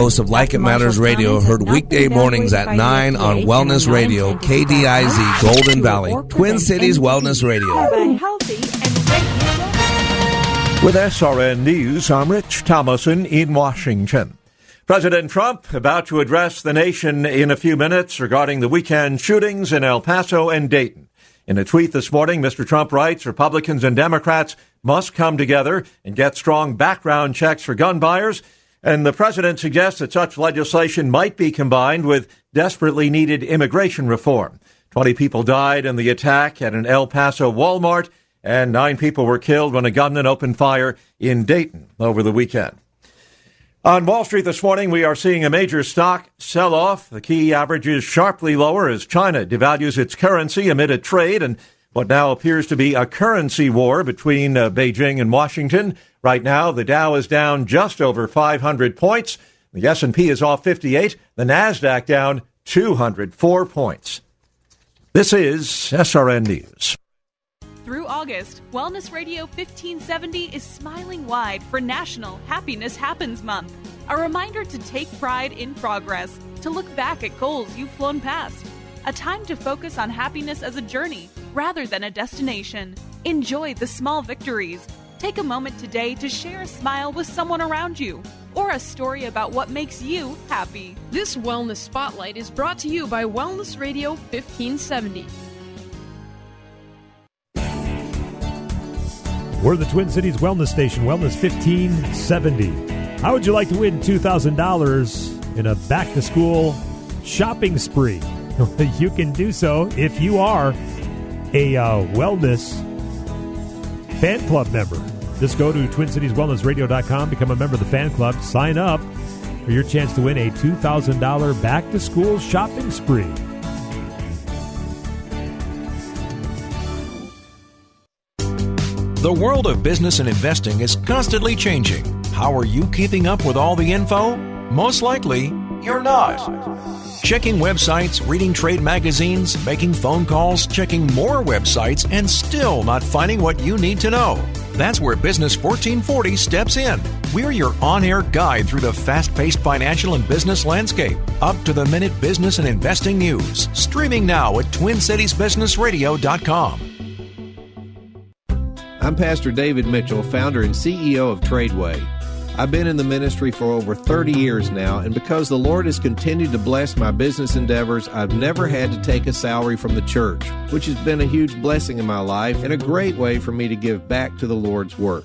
Host of Like It Matters Radio heard weekday mornings at 9 on Wellness Radio, KDIZ, Golden Valley, Twin Cities Wellness Radio. With SRN News, I'm Rich Thomason in Washington. President Trump about to address the nation in a few minutes regarding the weekend shootings in El Paso and Dayton. In a tweet this morning, Mr. Trump writes Republicans and Democrats must come together and get strong background checks for gun buyers. And the president suggests that such legislation might be combined with desperately needed immigration reform. 20 people died in the attack at an El Paso Walmart, and nine people were killed when a gunman opened fire in Dayton over the weekend. On Wall Street this morning, we are seeing a major stock sell off. The key averages sharply lower as China devalues its currency amid a trade and what now appears to be a currency war between uh, Beijing and Washington. Right now, the Dow is down just over 500 points. The S&P is off 58. The Nasdaq down 204 points. This is SRN News. Through August, Wellness Radio 1570 is smiling wide for National Happiness Happens Month. A reminder to take pride in progress, to look back at goals you've flown past. A time to focus on happiness as a journey rather than a destination. Enjoy the small victories. Take a moment today to share a smile with someone around you or a story about what makes you happy. This Wellness Spotlight is brought to you by Wellness Radio 1570. We're the Twin Cities Wellness Station, Wellness 1570. How would you like to win $2,000 in a back to school shopping spree? you can do so if you are a uh, wellness fan club member. Just go to TwinCitiesWellnessRadio.com, become a member of the fan club, sign up for your chance to win a $2,000 back to school shopping spree. The world of business and investing is constantly changing. How are you keeping up with all the info? Most likely, you're not. Checking websites, reading trade magazines, making phone calls, checking more websites, and still not finding what you need to know. That's where Business 1440 steps in. We're your on air guide through the fast paced financial and business landscape. Up to the minute business and investing news. Streaming now at TwinCitiesBusinessRadio.com. I'm Pastor David Mitchell, founder and CEO of Tradeway. I've been in the ministry for over 30 years now, and because the Lord has continued to bless my business endeavors, I've never had to take a salary from the church, which has been a huge blessing in my life and a great way for me to give back to the Lord's work.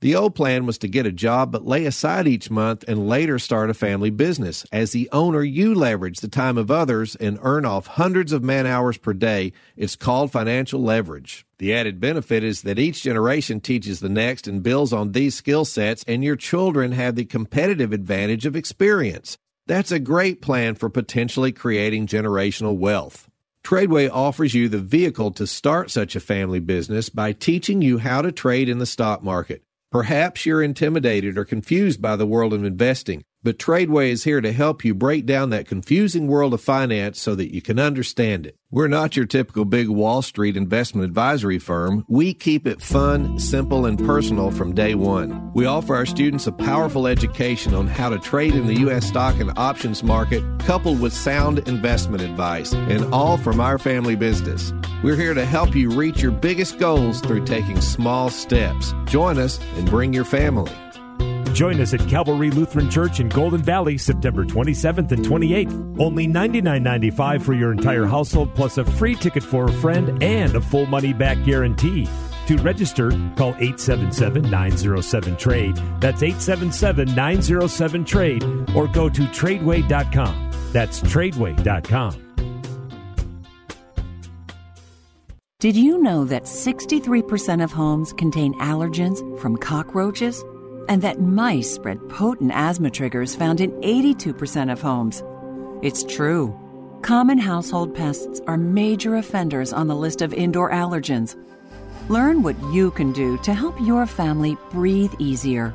The old plan was to get a job but lay aside each month and later start a family business. As the owner, you leverage the time of others and earn off hundreds of man hours per day. It's called financial leverage. The added benefit is that each generation teaches the next and builds on these skill sets, and your children have the competitive advantage of experience. That's a great plan for potentially creating generational wealth. Tradeway offers you the vehicle to start such a family business by teaching you how to trade in the stock market. Perhaps you're intimidated or confused by the world of investing, but Tradeway is here to help you break down that confusing world of finance so that you can understand it. We're not your typical big Wall Street investment advisory firm. We keep it fun, simple, and personal from day one. We offer our students a powerful education on how to trade in the U.S. stock and options market, coupled with sound investment advice, and all from our family business. We're here to help you reach your biggest goals through taking small steps. Join us and bring your family. Join us at Calvary Lutheran Church in Golden Valley September 27th and 28th. Only $99.95 for your entire household, plus a free ticket for a friend and a full money back guarantee. To register, call 877 907 Trade. That's 877 907 Trade or go to tradeway.com. That's tradeway.com. Did you know that 63% of homes contain allergens from cockroaches? And that mice spread potent asthma triggers found in 82% of homes? It's true. Common household pests are major offenders on the list of indoor allergens. Learn what you can do to help your family breathe easier.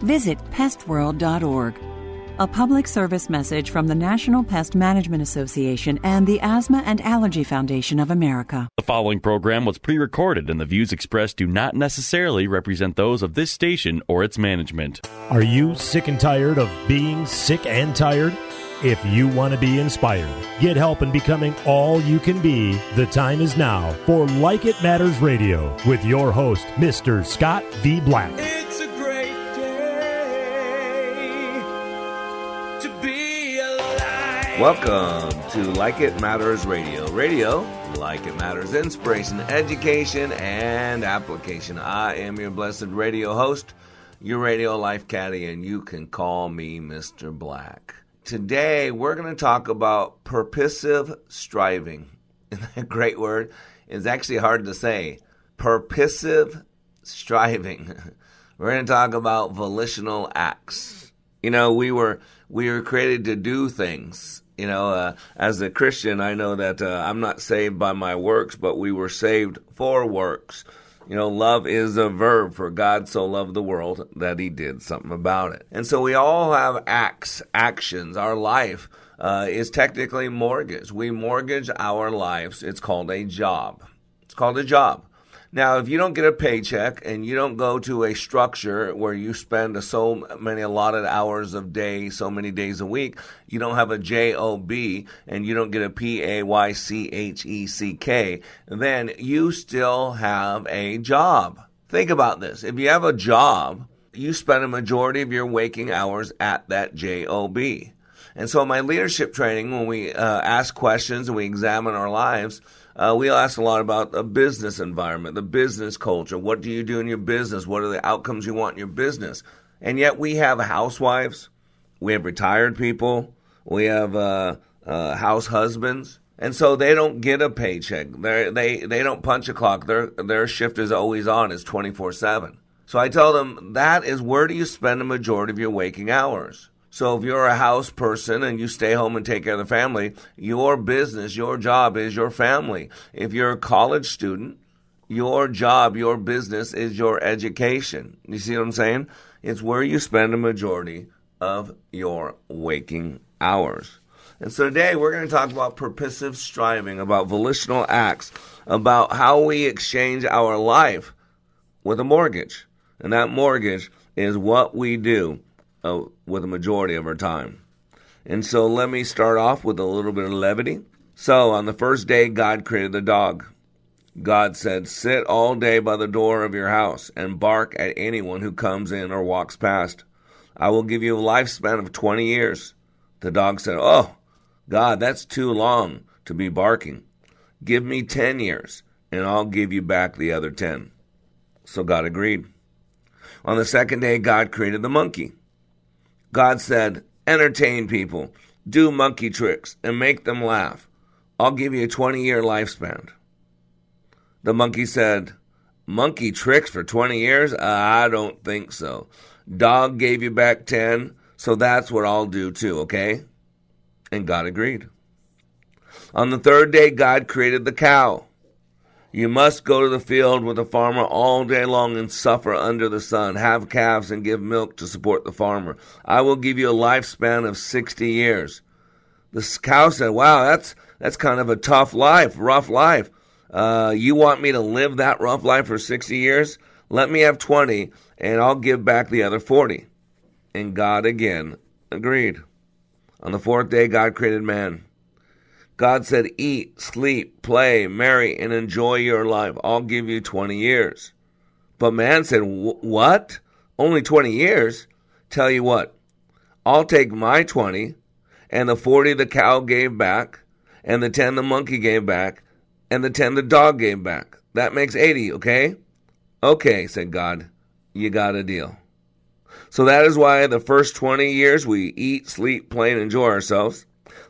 Visit pestworld.org. A public service message from the National Pest Management Association and the Asthma and Allergy Foundation of America. The following program was pre recorded, and the views expressed do not necessarily represent those of this station or its management. Are you sick and tired of being sick and tired? If you want to be inspired, get help in becoming all you can be, the time is now for Like It Matters Radio with your host, Mr. Scott V. Black. Welcome to Like It Matters Radio. Radio, like it matters, inspiration, education, and application. I am your blessed radio host, your radio life caddy, and you can call me Mr. Black. Today, we're going to talk about purposive striving. Isn't that a great word? It's actually hard to say. Purposive striving. We're going to talk about volitional acts. You know, we were we were created to do things. You know, uh, as a Christian, I know that uh, I'm not saved by my works, but we were saved for works. You know, love is a verb for God so loved the world that he did something about it. And so we all have acts, actions. Our life uh, is technically mortgaged. We mortgage our lives. It's called a job. It's called a job. Now, if you don't get a paycheck and you don't go to a structure where you spend so many allotted hours of day, so many days a week, you don't have a job and you don't get a p a y c h e c k, then you still have a job. Think about this. If you have a job, you spend a majority of your waking hours at that job. And so, in my leadership training, when we uh, ask questions and we examine our lives, uh, we ask a lot about the business environment, the business culture. What do you do in your business? What are the outcomes you want in your business? And yet we have housewives, we have retired people, we have uh, uh, house husbands, and so they don't get a paycheck. They're, they they don't punch a clock. Their their shift is always on. It's twenty four seven. So I tell them that is where do you spend the majority of your waking hours? So if you're a house person and you stay home and take care of the family, your business, your job is your family. If you're a college student, your job, your business is your education. You see what I'm saying? It's where you spend a majority of your waking hours. And so today we're going to talk about purposive striving, about volitional acts, about how we exchange our life with a mortgage. And that mortgage is what we do uh, with a majority of our time. And so let me start off with a little bit of levity. So on the first day, God created the dog. God said, Sit all day by the door of your house and bark at anyone who comes in or walks past. I will give you a lifespan of 20 years. The dog said, Oh, God, that's too long to be barking. Give me 10 years, and I'll give you back the other 10. So God agreed. On the second day, God created the monkey. God said, Entertain people, do monkey tricks, and make them laugh. I'll give you a 20 year lifespan. The monkey said, Monkey tricks for 20 years? I don't think so. Dog gave you back 10, so that's what I'll do too, okay? And God agreed. On the third day, God created the cow. You must go to the field with the farmer all day long and suffer under the sun, have calves and give milk to support the farmer. I will give you a lifespan of 60 years. The cow said, Wow, that's, that's kind of a tough life, rough life. Uh, you want me to live that rough life for 60 years? Let me have 20 and I'll give back the other 40. And God again agreed. On the fourth day, God created man. God said, Eat, sleep, play, marry, and enjoy your life. I'll give you 20 years. But man said, What? Only 20 years? Tell you what, I'll take my 20 and the 40 the cow gave back, and the 10 the monkey gave back, and the 10 the dog gave back. That makes 80, okay? Okay, said God, you got a deal. So that is why the first 20 years we eat, sleep, play, and enjoy ourselves.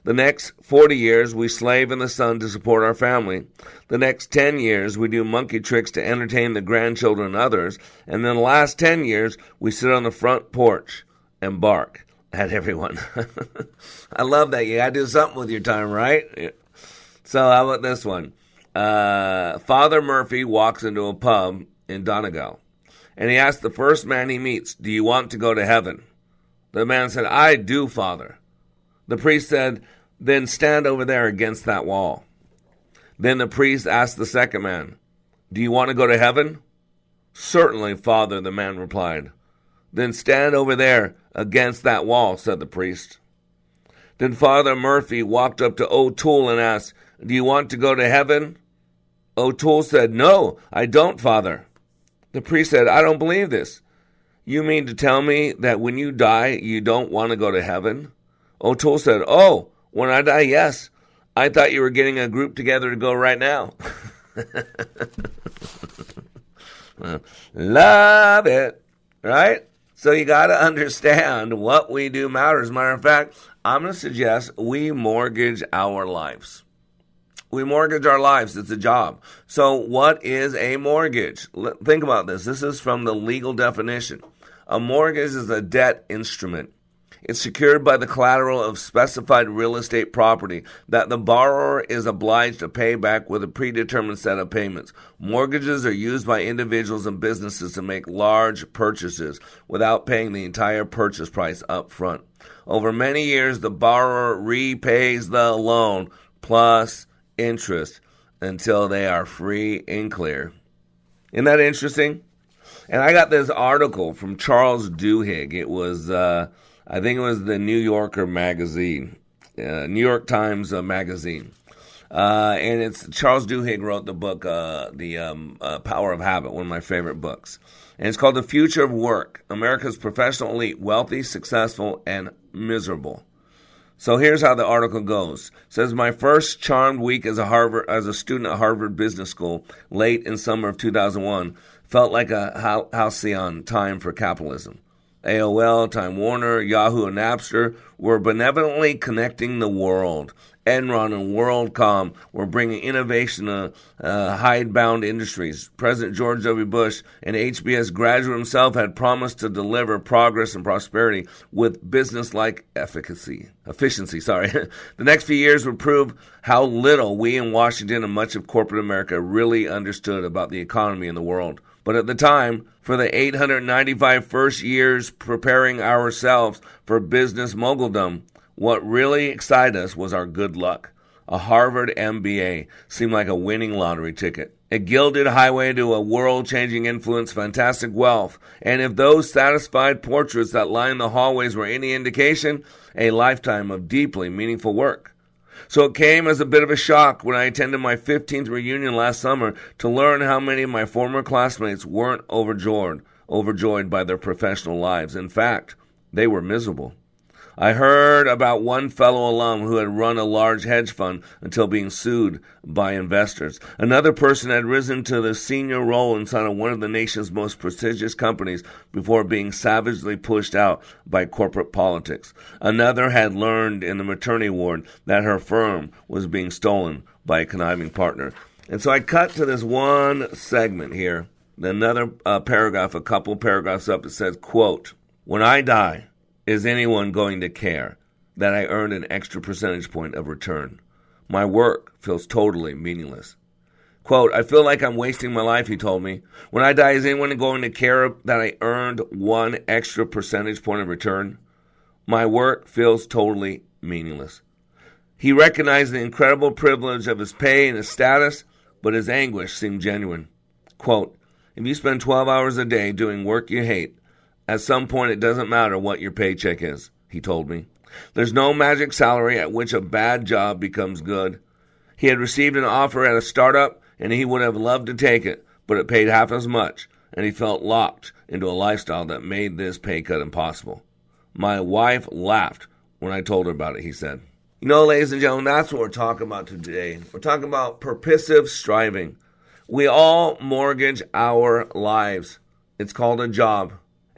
The next 40 years we slave in the sun to support our family. The next 10 years we do monkey tricks to entertain the grandchildren and others. And then the last 10 years we sit on the front porch and bark at everyone. I love that. You gotta do something with your time, right? So how about this one? Uh, Father Murphy walks into a pub in Donegal and he asks the first man he meets, Do you want to go to heaven? The man said, I do, Father. The priest said, Then stand over there against that wall. Then the priest asked the second man, Do you want to go to heaven? Certainly, Father, the man replied. Then stand over there against that wall, said the priest. Then Father Murphy walked up to O'Toole and asked, Do you want to go to heaven? O'Toole said, No, I don't, Father. The priest said, I don't believe this. You mean to tell me that when you die, you don't want to go to heaven? O'Toole said, Oh, when I die, yes. I thought you were getting a group together to go right now. Love it, right? So you got to understand what we do matters. Matter of fact, I'm going to suggest we mortgage our lives. We mortgage our lives. It's a job. So, what is a mortgage? Think about this. This is from the legal definition. A mortgage is a debt instrument. It's secured by the collateral of specified real estate property that the borrower is obliged to pay back with a predetermined set of payments. Mortgages are used by individuals and businesses to make large purchases without paying the entire purchase price up front. Over many years, the borrower repays the loan plus interest until they are free and clear. Isn't that interesting? And I got this article from Charles Duhigg. It was, uh, I think it was the New Yorker magazine, uh, New York Times uh, magazine. Uh, and it's Charles Duhigg wrote the book, uh, The um, uh, Power of Habit, one of my favorite books. And it's called The Future of Work America's Professional Elite, Wealthy, Successful, and Miserable. So here's how the article goes. It says my first charmed week as a Harvard as a student at Harvard Business School late in summer of 2001 felt like a halcyon time for capitalism. AOL, Time Warner, Yahoo, and Napster were benevolently connecting the world. Enron and WorldCom were bringing innovation to uh, hidebound industries. President George W. Bush an HBS graduate himself had promised to deliver progress and prosperity with business-like efficacy, efficiency. Sorry, the next few years would prove how little we in Washington and much of corporate America really understood about the economy and the world. But at the time, for the 895 first years preparing ourselves for business moguldom, what really excited us was our good luck. A Harvard MBA seemed like a winning lottery ticket. A gilded highway to a world changing influence, fantastic wealth, and if those satisfied portraits that line the hallways were any indication, a lifetime of deeply meaningful work. So it came as a bit of a shock when I attended my 15th reunion last summer to learn how many of my former classmates weren't overjoyed, overjoyed by their professional lives. In fact, they were miserable. I heard about one fellow alum who had run a large hedge fund until being sued by investors. Another person had risen to the senior role inside of one of the nation's most prestigious companies before being savagely pushed out by corporate politics. Another had learned in the maternity ward that her firm was being stolen by a conniving partner. And so I cut to this one segment here, another uh, paragraph, a couple paragraphs up. It says, quote, When I die, is anyone going to care that I earned an extra percentage point of return? My work feels totally meaningless. Quote, I feel like I'm wasting my life, he told me. When I die, is anyone going to care that I earned one extra percentage point of return? My work feels totally meaningless. He recognized the incredible privilege of his pay and his status, but his anguish seemed genuine. Quote, if you spend 12 hours a day doing work you hate, at some point, it doesn't matter what your paycheck is, he told me. There's no magic salary at which a bad job becomes good. He had received an offer at a startup and he would have loved to take it, but it paid half as much, and he felt locked into a lifestyle that made this pay cut impossible. My wife laughed when I told her about it, he said. You know, ladies and gentlemen, that's what we're talking about today. We're talking about purposive striving. We all mortgage our lives. It's called a job.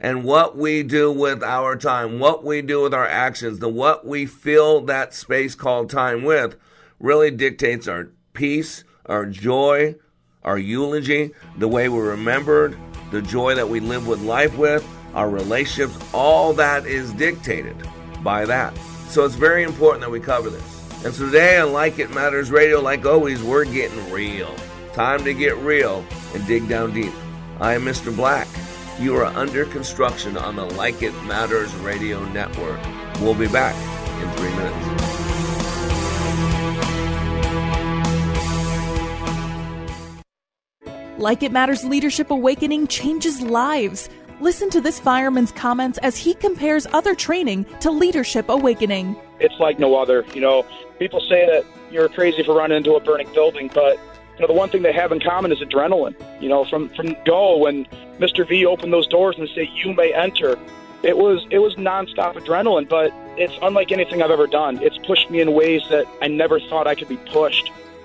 And what we do with our time, what we do with our actions, the what we fill that space called time with really dictates our peace, our joy, our eulogy, the way we're remembered, the joy that we live with life with, our relationships, all that is dictated by that. So it's very important that we cover this. And so today on Like It Matters Radio, like always, we're getting real. Time to get real and dig down deep. I am Mr. Black. You are under construction on the Like It Matters Radio Network. We'll be back in three minutes. Like It Matters Leadership Awakening changes lives. Listen to this fireman's comments as he compares other training to Leadership Awakening. It's like no other. You know, people say that you're crazy for running into a burning building, but you know the one thing they have in common is adrenaline. You know, from from go when Mr. V opened those doors and said you may enter, it was it was nonstop adrenaline, but it's unlike anything I've ever done. It's pushed me in ways that I never thought I could be pushed.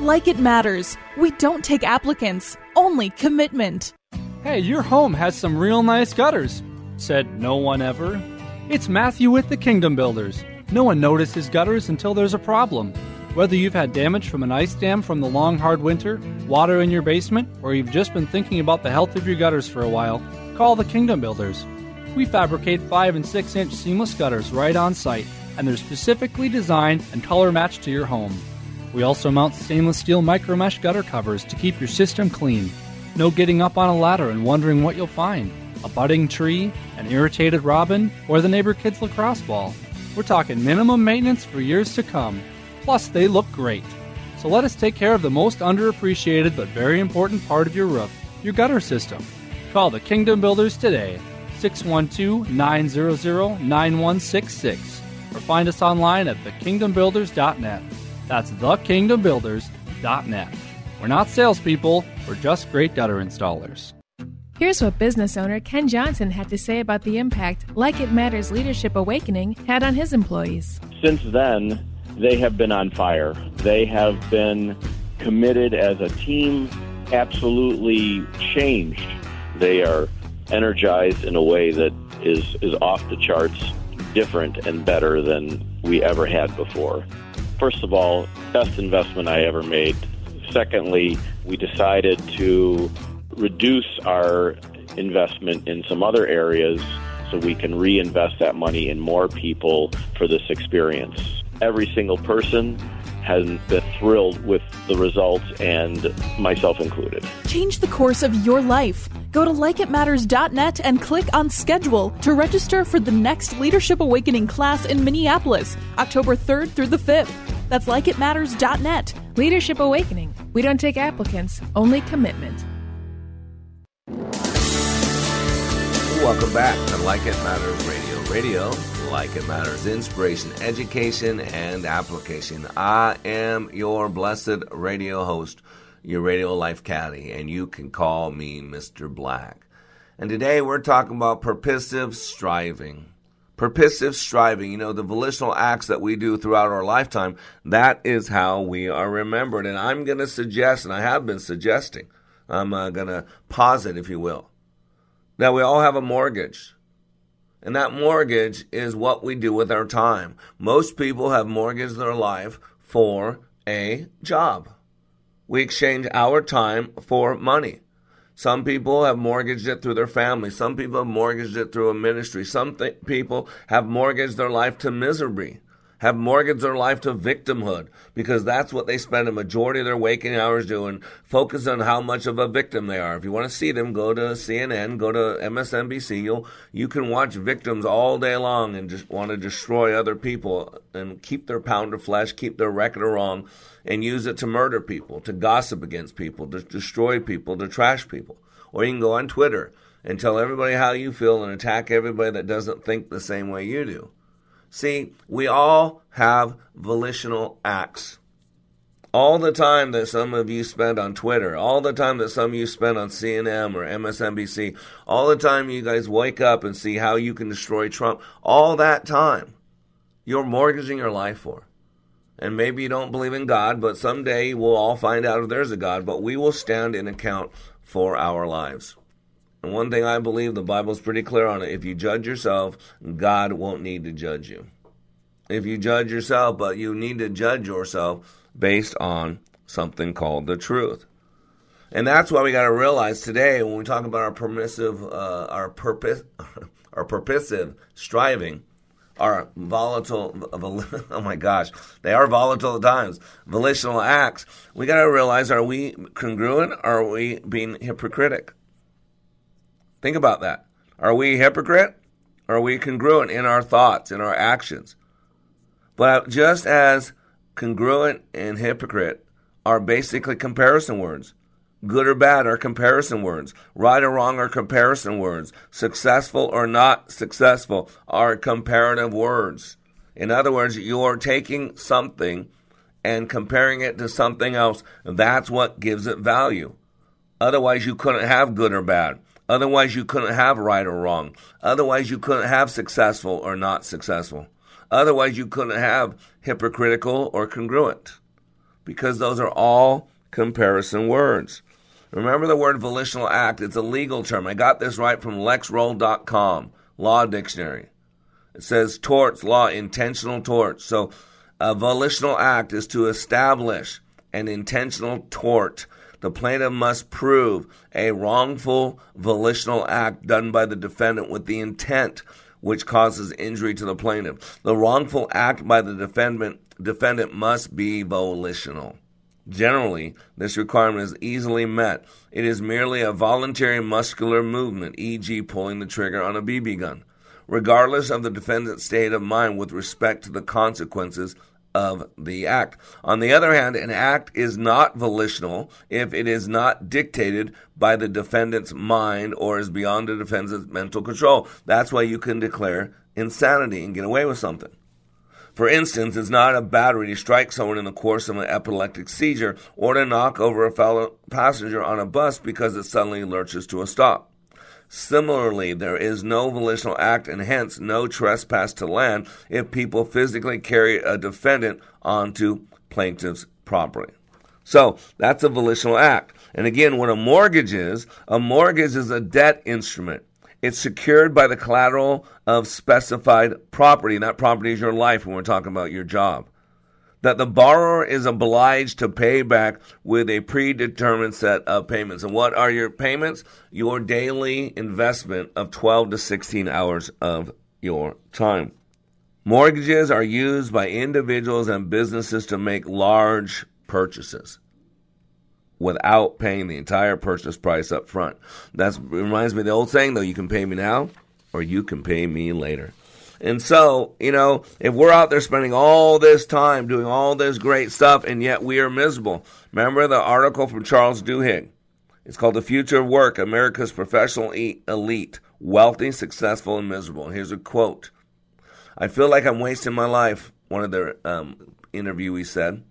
Like It Matters. We don't take applicants, only commitment. Hey, your home has some real nice gutters, said no one ever. It's Matthew with the Kingdom Builders. No one notices gutters until there's a problem. Whether you've had damage from an ice dam from the long, hard winter, water in your basement, or you've just been thinking about the health of your gutters for a while, call the Kingdom Builders. We fabricate 5 and 6 inch seamless gutters right on site, and they're specifically designed and color matched to your home. We also mount stainless steel micro mesh gutter covers to keep your system clean. No getting up on a ladder and wondering what you'll find a budding tree, an irritated robin, or the neighbor kid's lacrosse ball. We're talking minimum maintenance for years to come. Plus, they look great. So let us take care of the most underappreciated but very important part of your roof your gutter system. Call the Kingdom Builders today, 612 900 9166, or find us online at thekingdombuilders.net. That's thekingdombuilders.net. We're not salespeople, we're just great gutter installers. Here's what business owner Ken Johnson had to say about the impact Like It Matters Leadership Awakening had on his employees. Since then, they have been on fire. They have been committed as a team, absolutely changed. They are energized in a way that is, is off the charts, different and better than we ever had before. First of all, best investment I ever made. Secondly, we decided to reduce our investment in some other areas so we can reinvest that money in more people for this experience. Every single person has been thrilled with the results, and myself included. Change the course of your life. Go to likeitmatters.net and click on schedule to register for the next Leadership Awakening class in Minneapolis, October 3rd through the 5th. That's likeitmatters.net. Leadership Awakening. We don't take applicants, only commitment. Welcome back to Like It Matters Radio. Radio, like it matters, inspiration, education, and application. I am your blessed radio host, your radio life caddy, and you can call me Mr. Black. And today we're talking about purposive striving. Purposive striving, you know, the volitional acts that we do throughout our lifetime, that is how we are remembered. And I'm going to suggest, and I have been suggesting, I'm uh, going to posit, if you will, that we all have a mortgage. And that mortgage is what we do with our time. Most people have mortgaged their life for a job. We exchange our time for money. Some people have mortgaged it through their family. Some people have mortgaged it through a ministry. Some th- people have mortgaged their life to misery. Have mortgaged their life to victimhood because that's what they spend a majority of their waking hours doing, focus on how much of a victim they are. If you want to see them, go to CNN, go to MSNBC. You'll, you can watch victims all day long and just want to destroy other people and keep their pound of flesh, keep their record of wrong, and use it to murder people, to gossip against people, to destroy people, to trash people. Or you can go on Twitter and tell everybody how you feel and attack everybody that doesn't think the same way you do. See, we all have volitional acts. All the time that some of you spend on Twitter, all the time that some of you spend on CNN or MSNBC, all the time you guys wake up and see how you can destroy Trump, all that time you're mortgaging your life for. And maybe you don't believe in God, but someday we'll all find out if there's a God, but we will stand in account for our lives. And one thing I believe, the Bible's pretty clear on it. If you judge yourself, God won't need to judge you. If you judge yourself, but you need to judge yourself based on something called the truth. And that's why we got to realize today when we talk about our permissive, uh, our purpose, our purposive striving, our volatile, oh my gosh, they are volatile at times, volitional acts. We got to realize: are we congruent? Are we being hypocritic? Think about that. Are we hypocrite? Are we congruent in our thoughts, in our actions? But just as congruent and hypocrite are basically comparison words. Good or bad are comparison words. Right or wrong are comparison words. Successful or not successful are comparative words. In other words, you are taking something and comparing it to something else. That's what gives it value. Otherwise, you couldn't have good or bad. Otherwise, you couldn't have right or wrong. Otherwise, you couldn't have successful or not successful. Otherwise, you couldn't have hypocritical or congruent because those are all comparison words. Remember the word volitional act, it's a legal term. I got this right from lexroll.com, law dictionary. It says torts, law, intentional torts. So a volitional act is to establish an intentional tort the plaintiff must prove a wrongful volitional act done by the defendant with the intent which causes injury to the plaintiff. The wrongful act by the defendant defendant must be volitional. Generally, this requirement is easily met. It is merely a voluntary muscular movement, e.g., pulling the trigger on a BB gun, regardless of the defendant's state of mind with respect to the consequences of the act. On the other hand, an act is not volitional if it is not dictated by the defendant's mind or is beyond the defendant's mental control. That's why you can declare insanity and get away with something. For instance, it's not a battery to strike someone in the course of an epileptic seizure or to knock over a fellow passenger on a bus because it suddenly lurches to a stop. Similarly, there is no volitional act and hence no trespass to land if people physically carry a defendant onto plaintiff's property. So that's a volitional act. And again, what a mortgage is, a mortgage is a debt instrument. It's secured by the collateral of specified property. And that property is your life when we're talking about your job that the borrower is obliged to pay back with a predetermined set of payments. And what are your payments? Your daily investment of 12 to 16 hours of your time. Mortgages are used by individuals and businesses to make large purchases without paying the entire purchase price up front. That reminds me of the old saying, though, you can pay me now or you can pay me later. And so, you know, if we're out there spending all this time doing all this great stuff and yet we are miserable, remember the article from Charles Duhigg? It's called The Future of Work America's Professional Elite Wealthy, Successful, and Miserable. Here's a quote I feel like I'm wasting my life, one of the um, interviewees said.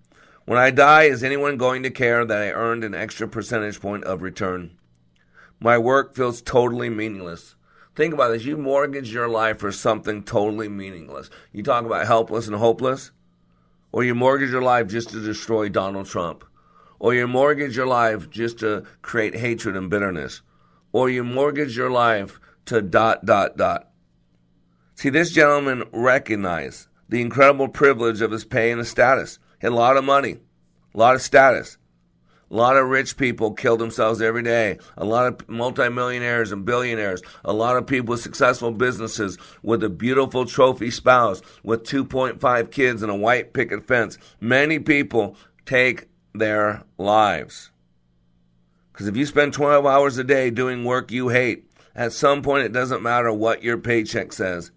When I die, is anyone going to care that I earned an extra percentage point of return? My work feels totally meaningless. Think about this. You mortgage your life for something totally meaningless. You talk about helpless and hopeless, or you mortgage your life just to destroy Donald Trump, or you mortgage your life just to create hatred and bitterness, or you mortgage your life to dot, dot, dot. See, this gentleman recognized the incredible privilege of his pay and his status. He had a lot of money, a lot of status. A lot of rich people kill themselves every day. A lot of multimillionaires and billionaires. A lot of people with successful businesses with a beautiful trophy spouse with 2.5 kids and a white picket fence. Many people take their lives. Because if you spend 12 hours a day doing work you hate, at some point it doesn't matter what your paycheck says.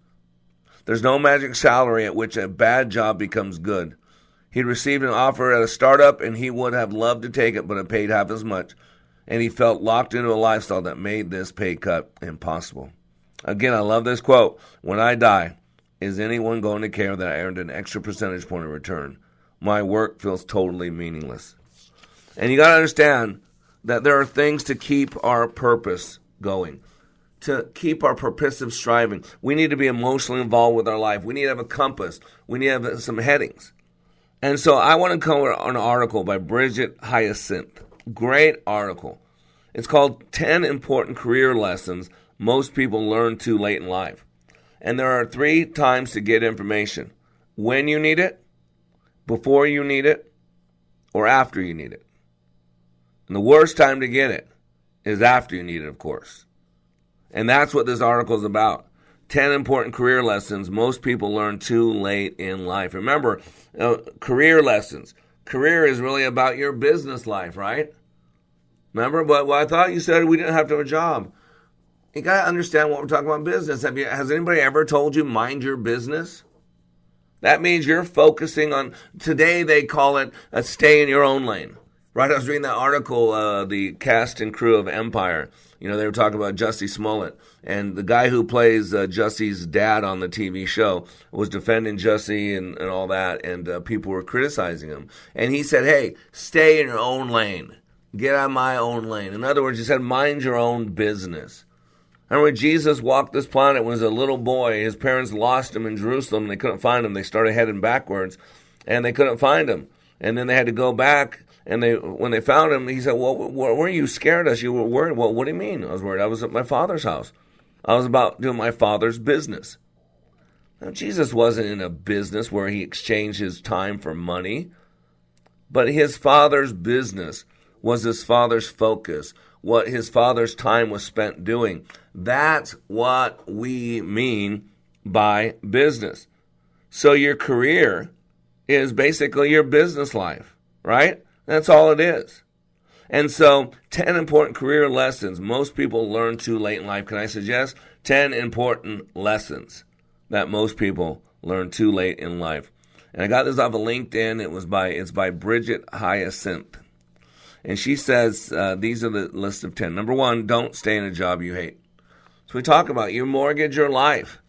There's no magic salary at which a bad job becomes good. He'd received an offer at a startup and he would have loved to take it, but it paid half as much. And he felt locked into a lifestyle that made this pay cut impossible. Again, I love this quote When I die, is anyone going to care that I earned an extra percentage point in return? My work feels totally meaningless. And you got to understand that there are things to keep our purpose going to keep our purposive striving. We need to be emotionally involved with our life. We need to have a compass. We need to have some headings. And so I want to cover an article by Brigette Hyacinth. Great article. It's called 10 Important Career Lessons Most People Learn Too Late in Life. And there are three times to get information when you need it, before you need it, or after you need it. And the worst time to get it is after you need it, of course. And that's what this article is about. 10 important career lessons most people learn too late in life. Remember, uh, career lessons. Career is really about your business life, right? Remember, but well, I thought you said we didn't have to have a job. You got to understand what we're talking about business. Have you, has anybody ever told you mind your business? That means you're focusing on, today they call it a stay in your own lane. Right? I was reading that article, uh, the cast and crew of Empire you know, they were talking about Jussie Smollett, and the guy who plays uh, Jussie's dad on the TV show was defending Jussie and, and all that, and uh, people were criticizing him. And he said, "Hey, stay in your own lane. Get out of my own lane." In other words, he said, "Mind your own business." And when Jesus walked this planet when he was a little boy, his parents lost him in Jerusalem. They couldn't find him. They started heading backwards, and they couldn't find him. And then they had to go back and they, when they found him, he said, "Well, were you scared us? You were worried." Well, what do you mean? I was worried. I was at my father's house. I was about doing my father's business. Now, Jesus wasn't in a business where he exchanged his time for money, but his father's business was his father's focus. What his father's time was spent doing. That's what we mean by business. So your career is basically your business life, right? That's all it is. And so, 10 important career lessons most people learn too late in life. Can I suggest 10 important lessons that most people learn too late in life? And I got this off of LinkedIn. It was by it's by Brigette Hyacinth, and she says uh, these are the list of 10. Number one, don't stay in a job you hate. So we talk about you mortgage your life,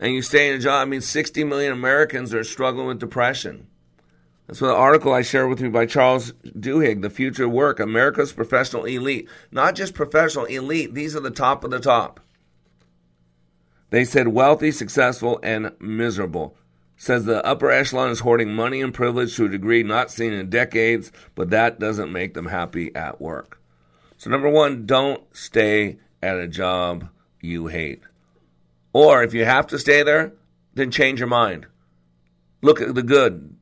and you stay in a job. I mean, 60 million Americans are struggling with depression. That's the article I shared with you by Charles Duhigg, The Future Work, America's Professional Elite. Not just professional elite, these are the top of the top. They said wealthy, successful, and miserable. Says the upper echelon is hoarding money and privilege to a degree not seen in decades, but that doesn't make them happy at work. So, number one, don't stay at a job you hate. Or if you have to stay there, then change your mind. Look at the good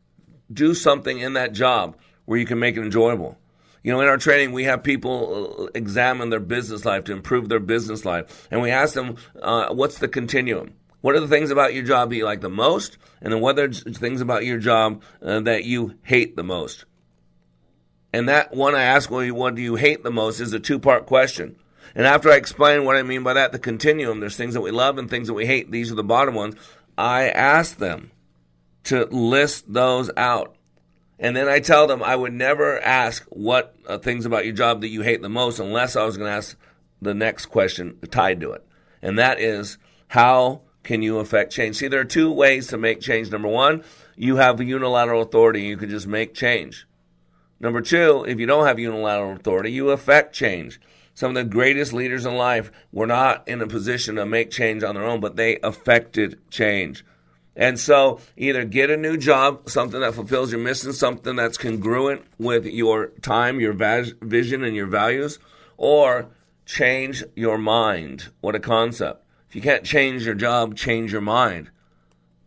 do something in that job where you can make it enjoyable. You know, in our training, we have people uh, examine their business life to improve their business life. And we ask them, uh, what's the continuum? What are the things about your job that you like the most? And then what are the things about your job uh, that you hate the most? And that one I ask, well, what do you hate the most, is a two part question. And after I explain what I mean by that, the continuum, there's things that we love and things that we hate. These are the bottom ones. I ask them, to list those out. And then I tell them I would never ask what uh, things about your job that you hate the most unless I was going to ask the next question tied to it. And that is, how can you affect change? See, there are two ways to make change. Number one, you have unilateral authority, you can just make change. Number two, if you don't have unilateral authority, you affect change. Some of the greatest leaders in life were not in a position to make change on their own, but they affected change. And so either get a new job, something that fulfills your mission, something that's congruent with your time, your vision, and your values, or change your mind. What a concept. If you can't change your job, change your mind.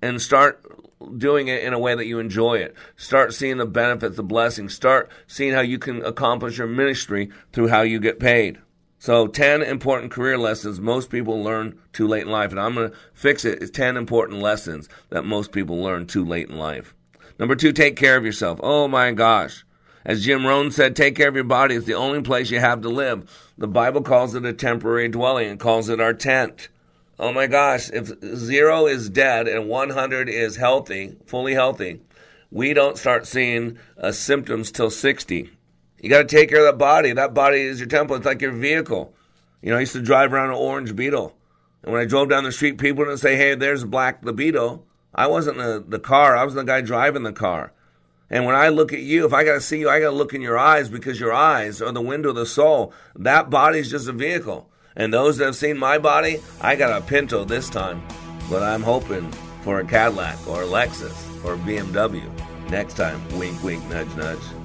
And start doing it in a way that you enjoy it. Start seeing the benefits, the blessings. Start seeing how you can accomplish your ministry through how you get paid. So 10 important career lessons most people learn too late in life. And I'm going to fix it. It's 10 important lessons that most people learn too late in life. Number two, take care of yourself. Oh my gosh. As Jim Rohn said, take care of your body. It's the only place you have to live. The Bible calls it a temporary dwelling and calls it our tent. Oh my gosh, if zero is dead and 100 is healthy, fully healthy, we don't start seeing uh, symptoms till 60. You got to take care of that body. That body is your temple. It's like your vehicle. You know, I used to drive around an orange Beetle. And when I drove down the street, people didn't say, hey, there's Black the Beetle. I wasn't the, the car, I was the guy driving the car. And when I look at you, if I got to see you, I got to look in your eyes because your eyes are the window of the soul. That body's just a vehicle. And those that have seen my body, I got a Pinto this time. But I'm hoping for a Cadillac or a Lexus or a BMW next time. Wink, wink, nudge, nudge.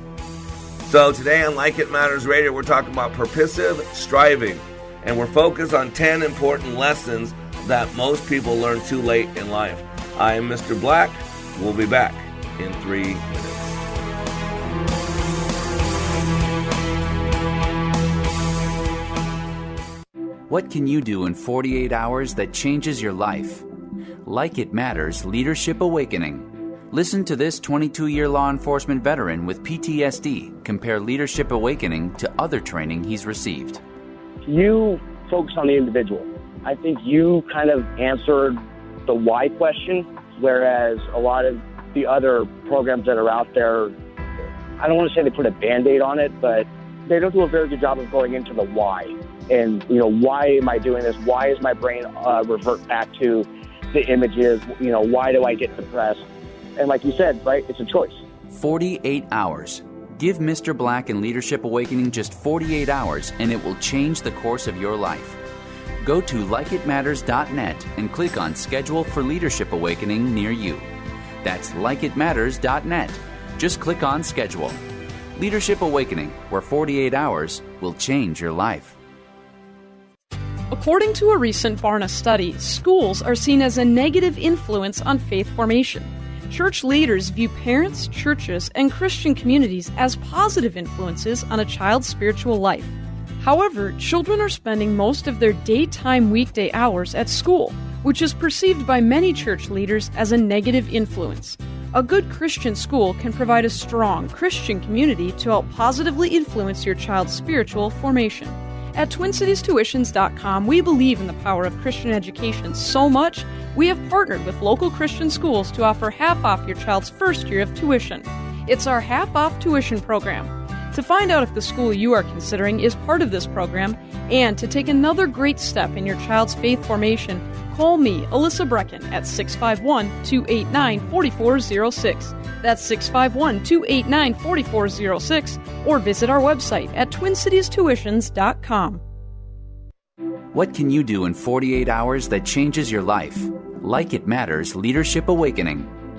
So today on Like It Matters Radio, we're talking about purposive striving. And we're focused on 10 important lessons that most people learn too late in life. I am Mr. Black. We'll be back in three minutes. What can you do in 48 hours that changes your life? Like It Matters Leadership Awakening. Listen to this 22 year law enforcement veteran with PTSD compare Leadership Awakening to other training he's received. You focus on the individual. I think you kind of answered the why question, whereas a lot of the other programs that are out there, I don't want to say they put a band aid on it, but they don't do a very good job of going into the why. And, you know, why am I doing this? Why is my brain uh, revert back to the images? You know, why do I get depressed? And like you said, right, it's a choice. 48 hours. Give Mr. Black and Leadership Awakening just 48 hours and it will change the course of your life. Go to likeitmatters.net and click on Schedule for Leadership Awakening near you. That's likeitmatters.net. Just click on Schedule. Leadership Awakening, where 48 hours will change your life. According to a recent Barna study, schools are seen as a negative influence on faith formation. Church leaders view parents, churches, and Christian communities as positive influences on a child's spiritual life. However, children are spending most of their daytime weekday hours at school, which is perceived by many church leaders as a negative influence. A good Christian school can provide a strong Christian community to help positively influence your child's spiritual formation. At TwinCitiesTuitions.com, we believe in the power of Christian education so much, we have partnered with local Christian schools to offer half off your child's first year of tuition. It's our half off tuition program. To find out if the school you are considering is part of this program and to take another great step in your child's faith formation, call me, Alyssa Brecken, at 651 289 4406. That's 651 289 4406, or visit our website at twincitiestuitions.com. What can you do in 48 hours that changes your life? Like It Matters Leadership Awakening.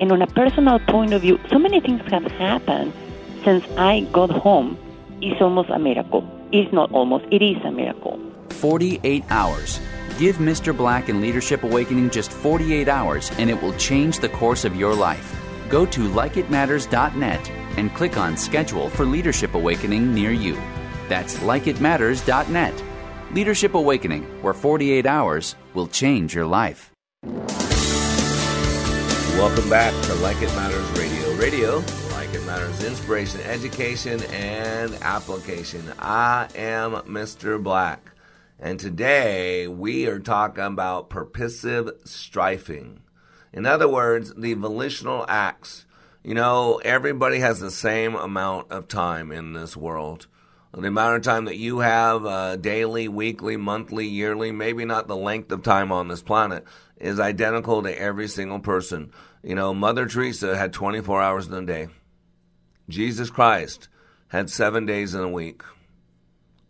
And on a personal point of view, so many things have happened since I got home. It's almost a miracle. It's not almost, it is a miracle. 48 hours. Give Mr. Black and Leadership Awakening just 48 hours and it will change the course of your life. Go to likeitmatters.net and click on Schedule for Leadership Awakening near you. That's likeitmatters.net. Leadership Awakening, where 48 hours will change your life. Welcome back to Like It Matters Radio. Radio, like it matters, inspiration, education, and application. I am Mr. Black, and today we are talking about purposive striving. In other words, the volitional acts. You know, everybody has the same amount of time in this world. The amount of time that you have uh, daily, weekly, monthly, yearly, maybe not the length of time on this planet, is identical to every single person. You know, Mother Teresa had 24 hours in a day. Jesus Christ had seven days in a week.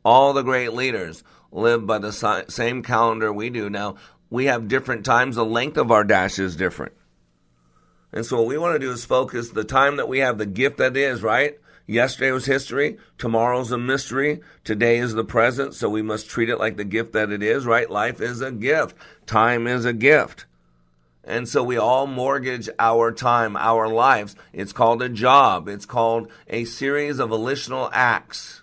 All the great leaders live by the same calendar we do. Now, we have different times. The length of our dash is different. And so, what we want to do is focus the time that we have, the gift that is, right? Yesterday was history. Tomorrow's a mystery. Today is the present. So we must treat it like the gift that it is, right? Life is a gift. Time is a gift. And so we all mortgage our time, our lives. It's called a job. It's called a series of volitional acts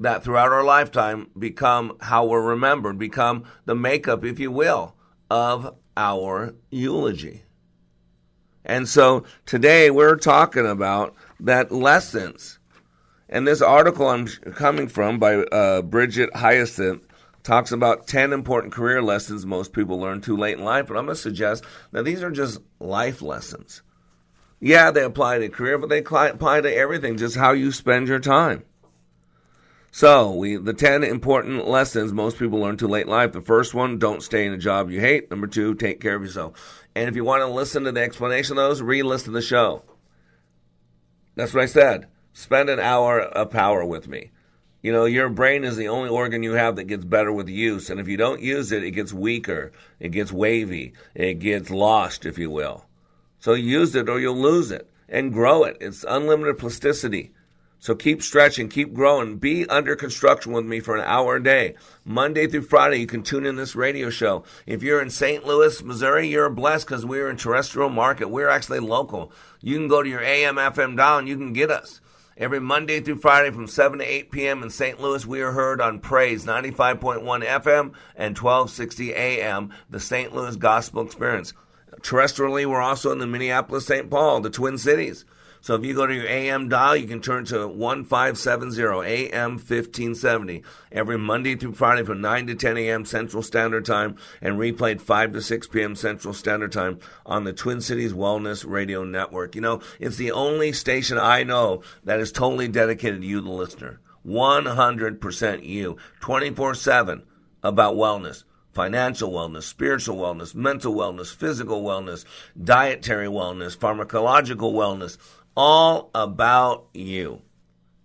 that throughout our lifetime become how we're remembered, become the makeup, if you will, of our eulogy. And so today we're talking about that lessons. And this article I'm coming from by uh, Brigette Hyacinth talks about 10 important career lessons most people learn too late in life. But I'm going to suggest that these are just life lessons. Yeah, they apply to career, but they apply to everything, just how you spend your time. So, we the 10 important lessons most people learn too late in life. The first one, don't stay in a job you hate. Number two, take care of yourself. And if you want to listen to the explanation of those, re-listen to the show. That's what I said. Spend an hour of power with me. You know, your brain is the only organ you have that gets better with use. And if you don't use it, it gets weaker, it gets wavy, it gets lost, if you will. So use it or you'll lose it and grow it. It's unlimited plasticity. So keep stretching, keep growing. Be under construction with me for an hour a day. Monday through Friday, you can tune in this radio show. If you're in St. Louis, Missouri, you're blessed because we're in terrestrial market. We're actually local. You can go to your AM, FM dial and you can get us. Every Monday through Friday from 7 to 8 p.m. in St. Louis, we are heard on Praise 95.1 FM and 1260 AM, the St. Louis Gospel Experience. Terrestrially, we're also in the Minneapolis, St. Paul, the Twin Cities. So if you go to your AM dial, you can turn to 1570 AM 1570 every Monday through Friday from 9 to 10 a.m. Central Standard Time and replayed 5 to 6 p.m. Central Standard Time on the Twin Cities Wellness Radio Network. You know, it's the only station I know that is totally dedicated to you, the listener. 100% you, 24 7 about wellness financial wellness, spiritual wellness, mental wellness, physical wellness, dietary wellness, pharmacological wellness, all about you.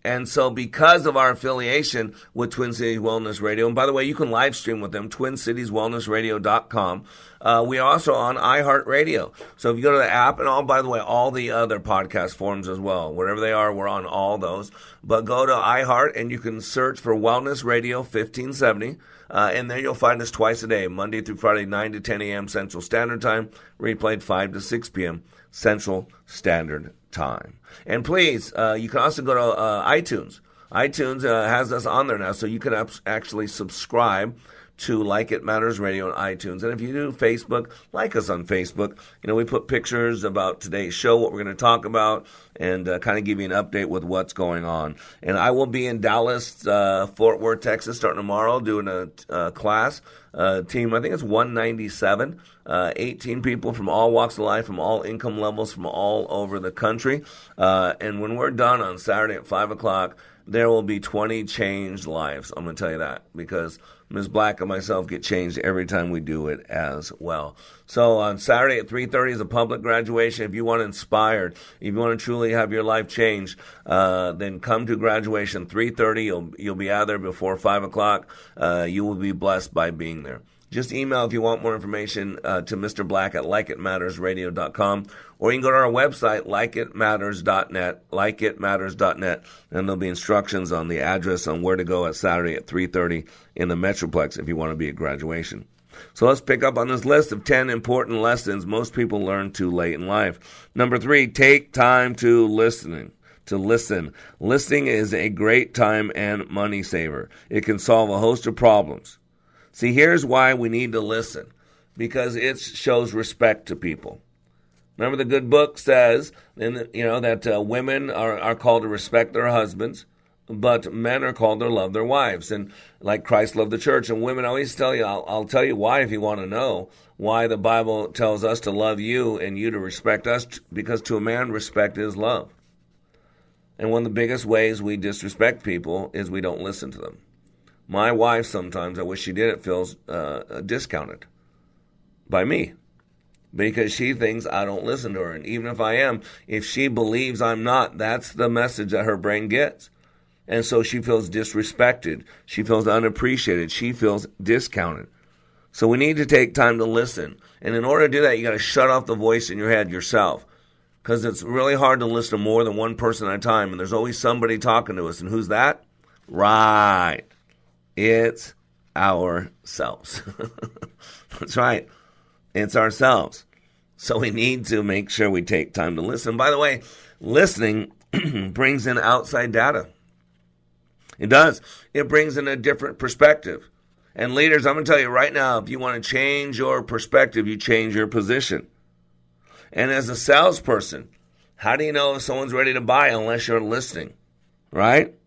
And so, because of our affiliation with Twin Cities Wellness Radio, and by the way, you can live stream with them, twincitieswellnessradio.com. Uh, we are also on iHeartRadio. So, if you go to the app, and all, by the way, all the other podcast forms as well, wherever they are, we're on all those. But go to iHeart and you can search for Wellness Radio 1570. Uh, and there you'll find us twice a day, Monday through Friday, 9 to 10 a.m. Central Standard Time, replayed 5 to 6 p.m. Central Standard time. And please, uh, you can also go to uh, iTunes. iTunes uh, has us on there now, so you can actually subscribe to Like It Matters Radio on iTunes. And if you do Facebook, like us on Facebook. You know, we put pictures about today's show, what we're going to talk about, and uh, kind of give you an update with what's going on. And I will be in Dallas, uh, Fort Worth, Texas, starting tomorrow, doing a uh, class. Uh, team, I think it's 197. Uh, 18 people from all walks of life, from all income levels, from all over the country. And when we're done on Saturday at 5 o'clock, there will be 20 changed lives. I'm going to tell you that because Ms. Black and myself get changed every time we do it as well. So on Saturday at 3:30 is a public graduation. If you want inspired, if you want to truly have your life changed, uh, then come to graduation 3:30. You'll you'll be out there before five o'clock. Uh, you will be blessed by being there. Just email if you want more information uh, to Mr. Black at likeitmattersradio.com, or you can go to our website, likeitmatters.net, likeitmatters.net, and there'll be instructions on the address on where to go at Saturday at 3.30 in the Metroplex if you want to be at graduation. So let's pick up on this list of 10 important lessons most people learn too late in life. Number three, take time to listening to listen. Listening is a great time and money saver. It can solve a host of problems. See, here's why we need to listen because it shows respect to people. Remember, the good book says, you know, that uh, women are, are called to respect their husbands, but men are called to love their wives, and like Christ loved the church. And women always tell you, I'll, I'll tell you why if you want to know why the Bible tells us to love you and you to respect us, because to a man, respect is love. And one of the biggest ways we disrespect people is we don't listen to them. My wife sometimes, I wish she didn't, feels uh, discounted by me. because she thinks I don't listen to her. And even if I am, if she believes I'm not, that's the message that her brain gets. And so she feels disrespected. She feels unappreciated. She feels discounted. So we need to take time to listen. And in order to do that, you got to shut off the voice in your head yourself. Because it's really hard to listen to more than one person at a time. And there's always somebody talking to us. And who's that? Right. It's ourselves. That's right. It's ourselves. So we need to make sure we take time to listen. By the way, listening brings in outside data. It does. It brings in a different perspective. And leaders, I'm going to tell you right now, if you want to change your perspective, you change your position. And as a salesperson, how do you know if someone's ready to buy unless you're listening? Right?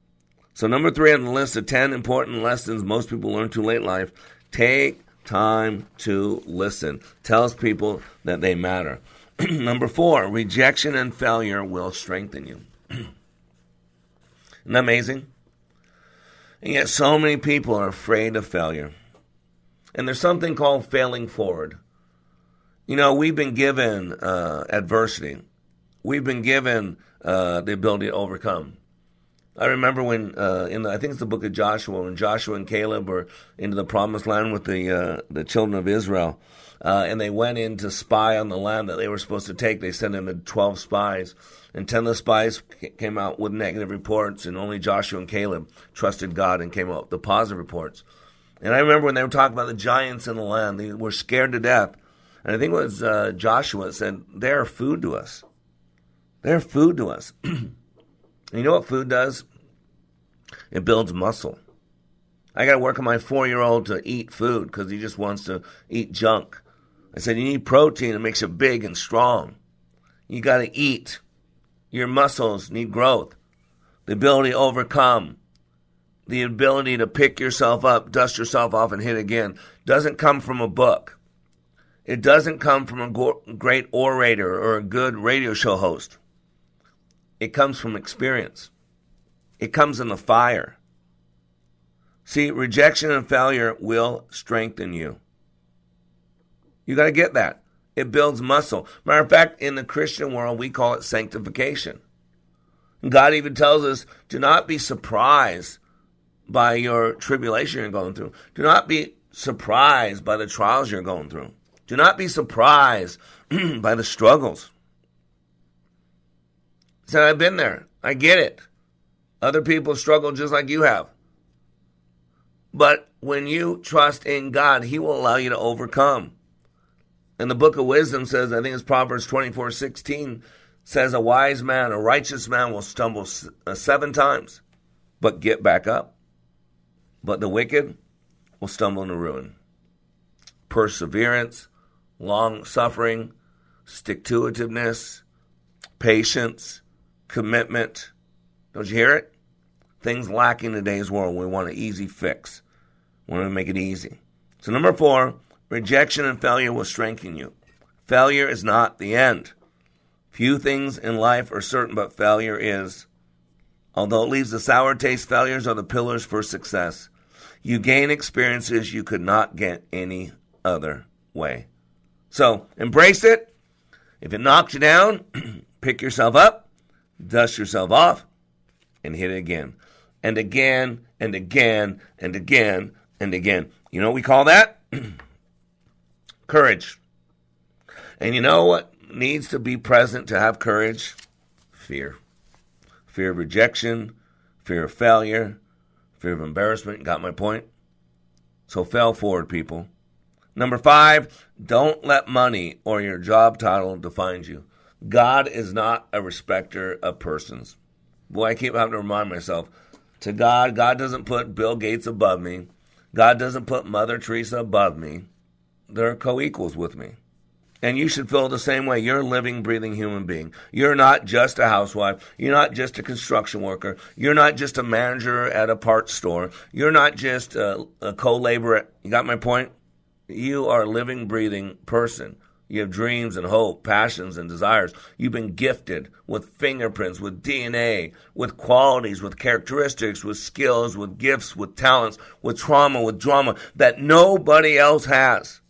So, number three on the list of 10 important lessons most people learn too late in life take time to listen. Tells people that they matter. number four, rejection and failure will strengthen you. Isn't that amazing? And yet, so many people are afraid of failure. And there's something called failing forward. You know, we've been given uh, adversity, we've been given uh, the ability to overcome. I remember when uh, in the, I think it's the book of Joshua when Joshua and Caleb were into the promised land with the uh, the children of Israel, uh, and they went in to spy on the land that they were supposed to take. They sent in twelve spies, and ten of the spies came out with negative reports, and only Joshua and Caleb trusted God and came out with the positive reports. And I remember when they were talking about the giants in the land, they were scared to death. And I think it was uh, Joshua said, "They're food to us. They're food to us." you know what food does? It builds muscle. I got to work on my four year old to eat food because he just wants to eat junk. I said, You need protein. It makes you big and strong. You got to eat. Your muscles need growth, the ability to overcome, the ability to pick yourself up, dust yourself off, and hit again. Doesn't come from a book. It doesn't come from a great orator or a good radio show host. It comes from experience. It comes in the fire. See, rejection and failure will strengthen you. You got to get that. It builds muscle. Matter of fact, in the Christian world, we call it sanctification. God even tells us do not be surprised by your tribulation you're going through. Do not be surprised by the trials you're going through. Do not be surprised by the struggles. Said, I've been there. I get it. Other people struggle just like you have. But when you trust in God, He will allow you to overcome. And the book of wisdom says, I think it's Proverbs 24 16, says, A wise man, a righteous man will stumble uh, seven times, but get back up. But the wicked will stumble into ruin. Perseverance, long suffering, stick to itiveness, patience, commitment. Don't you hear it? Things lacking in today's world. We want an easy fix. We want to make it easy. So, number four, rejection and failure will strengthen you. Failure is not the end. Few things in life are certain, but failure is. Although it leaves a sour taste, failures are the pillars for success. You gain experiences you could not get any other way. So embrace it. If it knocks you down, pick yourself up, dust yourself off, and hit it again. And again, and again, and again, and again. You know what we call that? courage. And you know what needs to be present to have courage? Fear. Fear of rejection, fear of failure, fear of embarrassment. Got my point? So fail forward, people. Number five, don't let money or your job title define you. God is not a respecter of persons. Boy, I keep having to remind myself to God, God doesn't put Bill Gates above me. God doesn't put Mother Teresa above me. They're co equals with me. And you should feel the same way. You're a living, breathing human being. You're not just a housewife. You're not just a construction worker. You're not just a manager at a parts store. You're not just a, a co laborer. You got my point? You are a living, breathing person. You have dreams and hope, passions and desires. You've been gifted with fingerprints, with DNA, with qualities, with characteristics, with skills, with gifts, with talents, with trauma, with drama that nobody else has.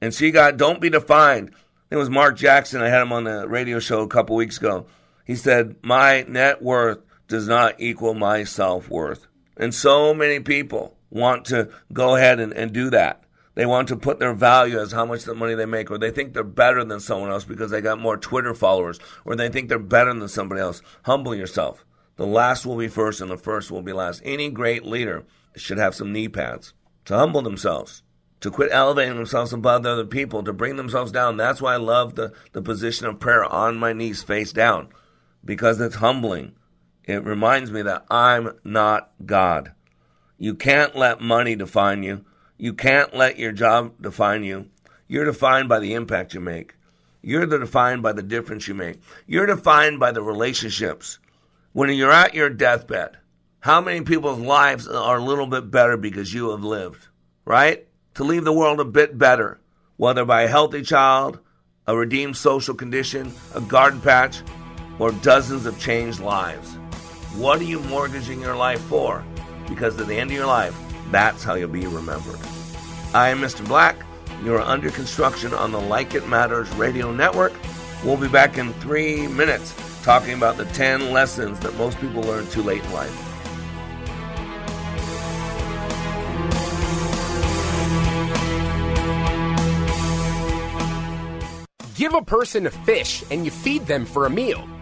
And see, God, don't be defined it was Mark Jackson. I had him on the radio show a couple weeks ago. He said, My net worth does not equal my self worth. And so many people want to go ahead and, and do that. They want to put their value as how much the money they make, or they think they're better than someone else because they got more Twitter followers, or they think they're better than somebody else. Humble yourself. The last will be first, and the first will be last. Any great leader should have some knee pads to humble themselves, to quit elevating themselves above other people, to bring themselves down. That's why I love the, the position of prayer on my knees, face down, because it's humbling. It reminds me that I'm not God. You can't let money define you. You can't let your job define you. You're defined by the impact you make. You're defined by the difference you make. You're defined by the relationships. When you're at your deathbed, how many people's lives are a little bit better because you have lived, right? To leave the world a bit better, whether by a healthy child, a redeemed social condition, a garden patch, or dozens of changed lives. What are you mortgaging your life for? Because at the end of your life, that's how you'll be remembered. I am Mr. Black. You are under construction on the Like It Matters radio network. We'll be back in three minutes talking about the 10 lessons that most people learn too late in life. Give a person a fish and you feed them for a meal.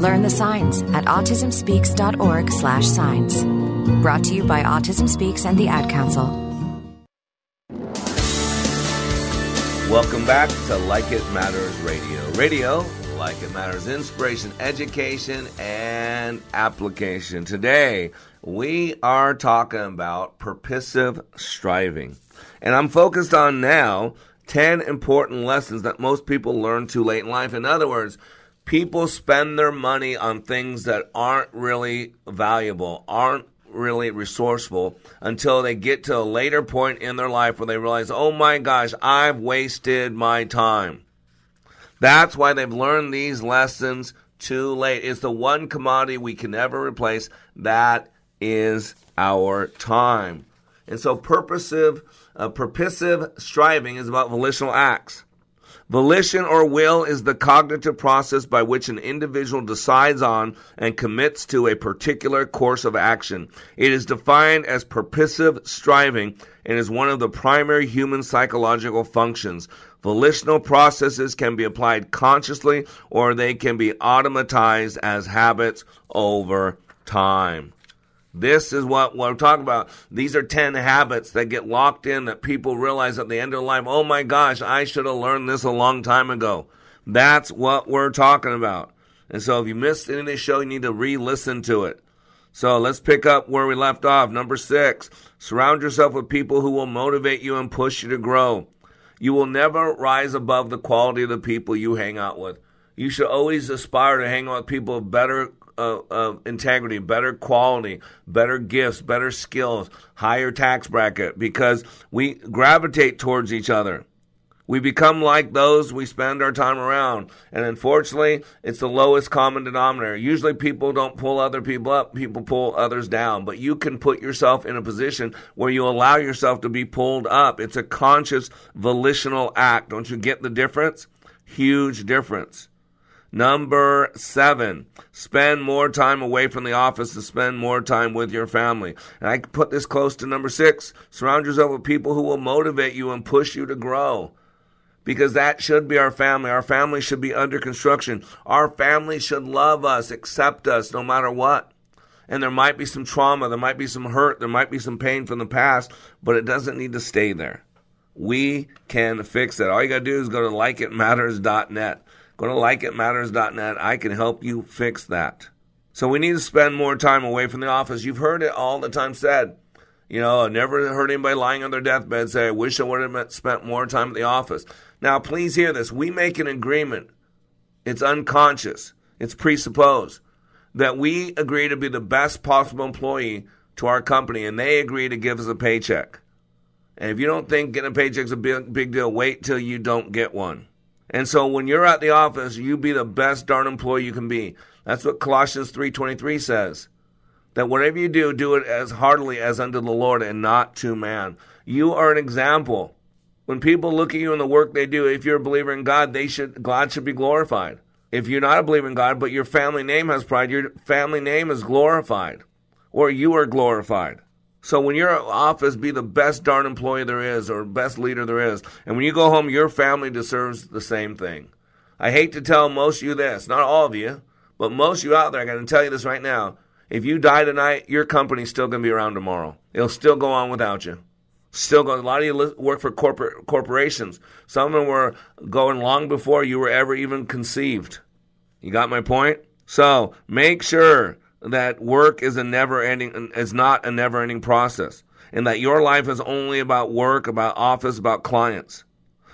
Learn the signs at autismspeaks.org/signs. Brought to you by Autism Speaks and the Ad Council. Welcome back to Like It Matters Radio. Radio, like it matters, inspiration, education, and application. Today, we are talking about purposive striving. And I'm focused on now 10 important lessons that most people learn too late in life. In other words, people spend their money on things that aren't really valuable, aren't really resourceful until they get to a later point in their life where they realize, oh my gosh, I've wasted my time. That's why they've learned these lessons too late. It's the one commodity we can never replace. That is our time. And so, purposive, uh, purposive striving is about volitional acts. Volition or will is the cognitive process by which an individual decides on and commits to a particular course of action. It is defined as purposive striving and is one of the primary human psychological functions. Volitional processes can be applied consciously or they can be automatized as habits over time. This is what, what I'm talking about. These are 10 habits that get locked in that people realize at the end of life, oh my gosh, I should have learned this a long time ago. That's what we're talking about. And so if you missed any of this show, you need to re listen to it. So let's pick up where we left off. Number six, surround yourself with people who will motivate you and push you to grow. You will never rise above the quality of the people you hang out with. You should always aspire to hang out with people of better uh, uh, integrity, better quality, better gifts, better skills, higher tax bracket, because we gravitate towards each other. We become like those we spend our time around. And unfortunately, it's the lowest common denominator. Usually people don't pull other people up, people pull others down. But you can put yourself in a position where you allow yourself to be pulled up. It's a conscious, volitional act. Don't you get the difference? Huge difference. Number seven, spend more time away from the office to spend more time with your family. And I put this close to number six, surround yourself with people who will motivate you and push you to grow. Because that should be our family. Our family should be under construction. Our family should love us, accept us, no matter what. And there might be some trauma, there might be some hurt, there might be some pain from the past, but it doesn't need to stay there. We can fix it. All you got to do is go to likeitmatters.net. Go to likeitmatters.net. I can help you fix that. So we need to spend more time away from the office. You've heard it all the time said. You know, I never heard anybody lying on their deathbed say, I wish I would have spent more time at the office. Now, please hear this. We make an agreement. It's unconscious. It's presupposed that we agree to be the best possible employee to our company and they agree to give us a paycheck. And if you don't think getting a paycheck is a big, big deal, wait till you don't get one. And so when you're at the office, you be the best darn employee you can be. That's what Colossians 3:23 says. That whatever you do, do it as heartily as unto the Lord and not to man. You are an example. When people look at you and the work they do, if you're a believer in God, they should God should be glorified. If you're not a believer in God, but your family name has pride, your family name is glorified, or you are glorified. So when you're at office, be the best darn employee there is or best leader there is. And when you go home, your family deserves the same thing. I hate to tell most of you this, not all of you, but most of you out there, I got to tell you this right now. If you die tonight, your company's still to be around tomorrow. It'll still go on without you. Still going. A lot of you work for corporate corporations. Some of them were going long before you were ever even conceived. You got my point? So make sure that work is a never ending is not a never ending process and that your life is only about work, about office, about clients.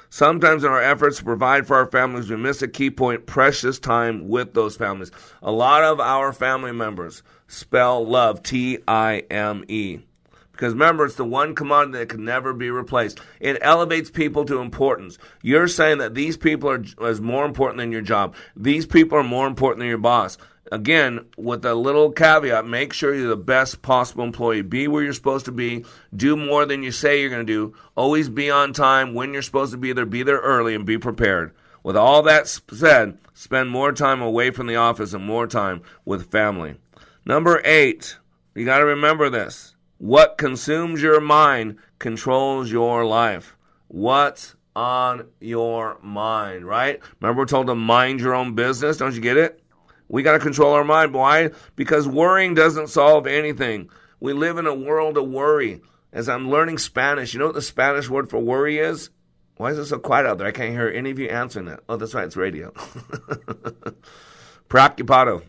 Sometimes in our efforts to provide for our families, we miss a key point precious time with those families. A lot of our family members spell love T I M E. Because remember, it's the one commodity that can never be replaced. It elevates people to importance. You're saying that these people are is more important than your job. These people are more important than your boss. Again, with a little caveat, make sure you're the best possible employee. Be where you're supposed to be. Do more than you say you're going to do. Always be on time when you're supposed to be there. Be there early and be prepared. With all that said, spend more time away from the office and more time with family. Number eight, you got to remember this. What consumes your mind controls your life. What's on your mind, right? Remember, we're told to mind your own business. Don't you get it? We got to control our mind. Why? Because worrying doesn't solve anything. We live in a world of worry. As I'm learning Spanish, you know what the Spanish word for worry is? Why is it so quiet out there? I can't hear any of you answering that. Oh, that's right, it's radio. Preocupado.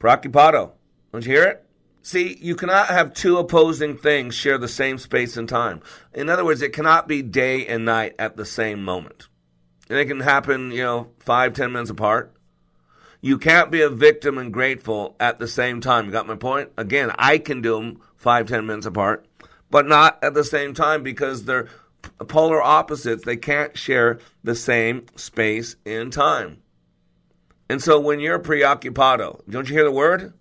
Preocupado. Don't you hear it? See, you cannot have two opposing things share the same space and time. In other words, it cannot be day and night at the same moment. And it can happen, you know, five, ten minutes apart. You can't be a victim and grateful at the same time. You got my point? Again, I can do them five, ten minutes apart, but not at the same time because they're polar opposites. They can't share the same space in time. And so when you're preoccupado, don't you hear the word?